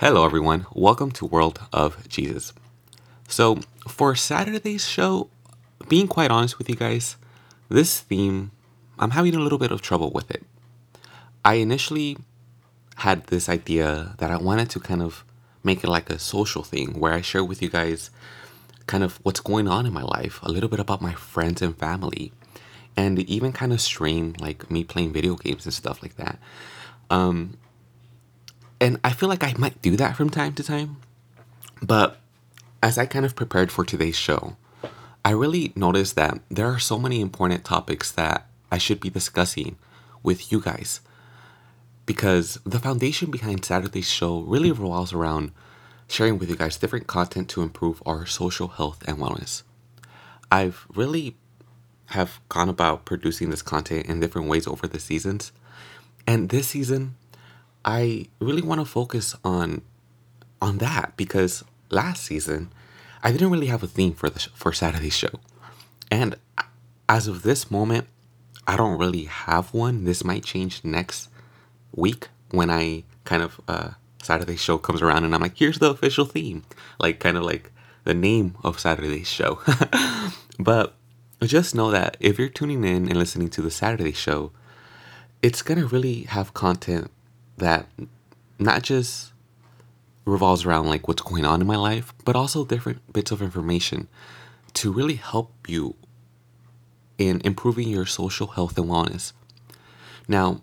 Hello, everyone. Welcome to World of Jesus. So, for Saturday's show, being quite honest with you guys, this theme, I'm having a little bit of trouble with it. I initially had this idea that I wanted to kind of make it like a social thing where I share with you guys kind of what's going on in my life, a little bit about my friends and family, and even kind of stream like me playing video games and stuff like that. Um, and I feel like I might do that from time to time. But as I kind of prepared for today's show, I really noticed that there are so many important topics that I should be discussing with you guys. Because the foundation behind Saturday's show really revolves around sharing with you guys different content to improve our social health and wellness. I've really have gone about producing this content in different ways over the seasons. And this season, I really want to focus on on that because last season I didn't really have a theme for the for Saturday's show, and as of this moment, I don't really have one. This might change next week when I kind of uh, Saturday's show comes around and I'm like, here's the official theme, like kind of like the name of Saturday's show. but just know that if you're tuning in and listening to the Saturday show, it's gonna really have content that not just revolves around like what's going on in my life, but also different bits of information to really help you in improving your social health and wellness. Now,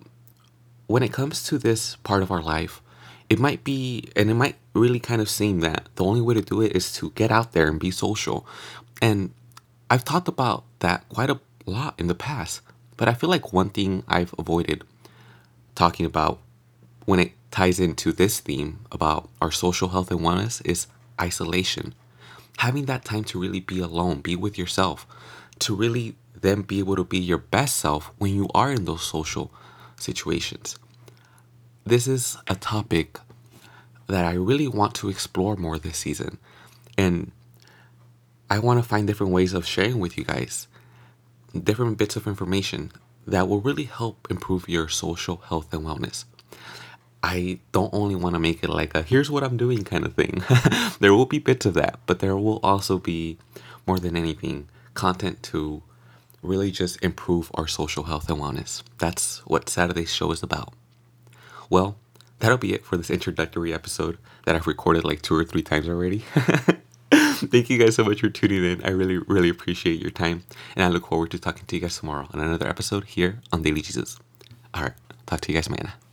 when it comes to this part of our life, it might be, and it might really kind of seem that the only way to do it is to get out there and be social. And I've talked about that quite a lot in the past, but I feel like one thing I've avoided talking about when it ties into this theme about our social health and wellness is isolation. Having that time to really be alone, be with yourself, to really then be able to be your best self when you are in those social situations. This is a topic that I really want to explore more this season. And I want to find different ways of sharing with you guys different bits of information that will really help improve your social health and wellness. I don't only want to make it like a here's what I'm doing kind of thing. there will be bits of that, but there will also be more than anything content to really just improve our social health and wellness. That's what Saturday's show is about. Well, that'll be it for this introductory episode that I've recorded like two or three times already. Thank you guys so much for tuning in. I really, really appreciate your time. And I look forward to talking to you guys tomorrow on another episode here on Daily Jesus. All right. Talk to you guys mañana.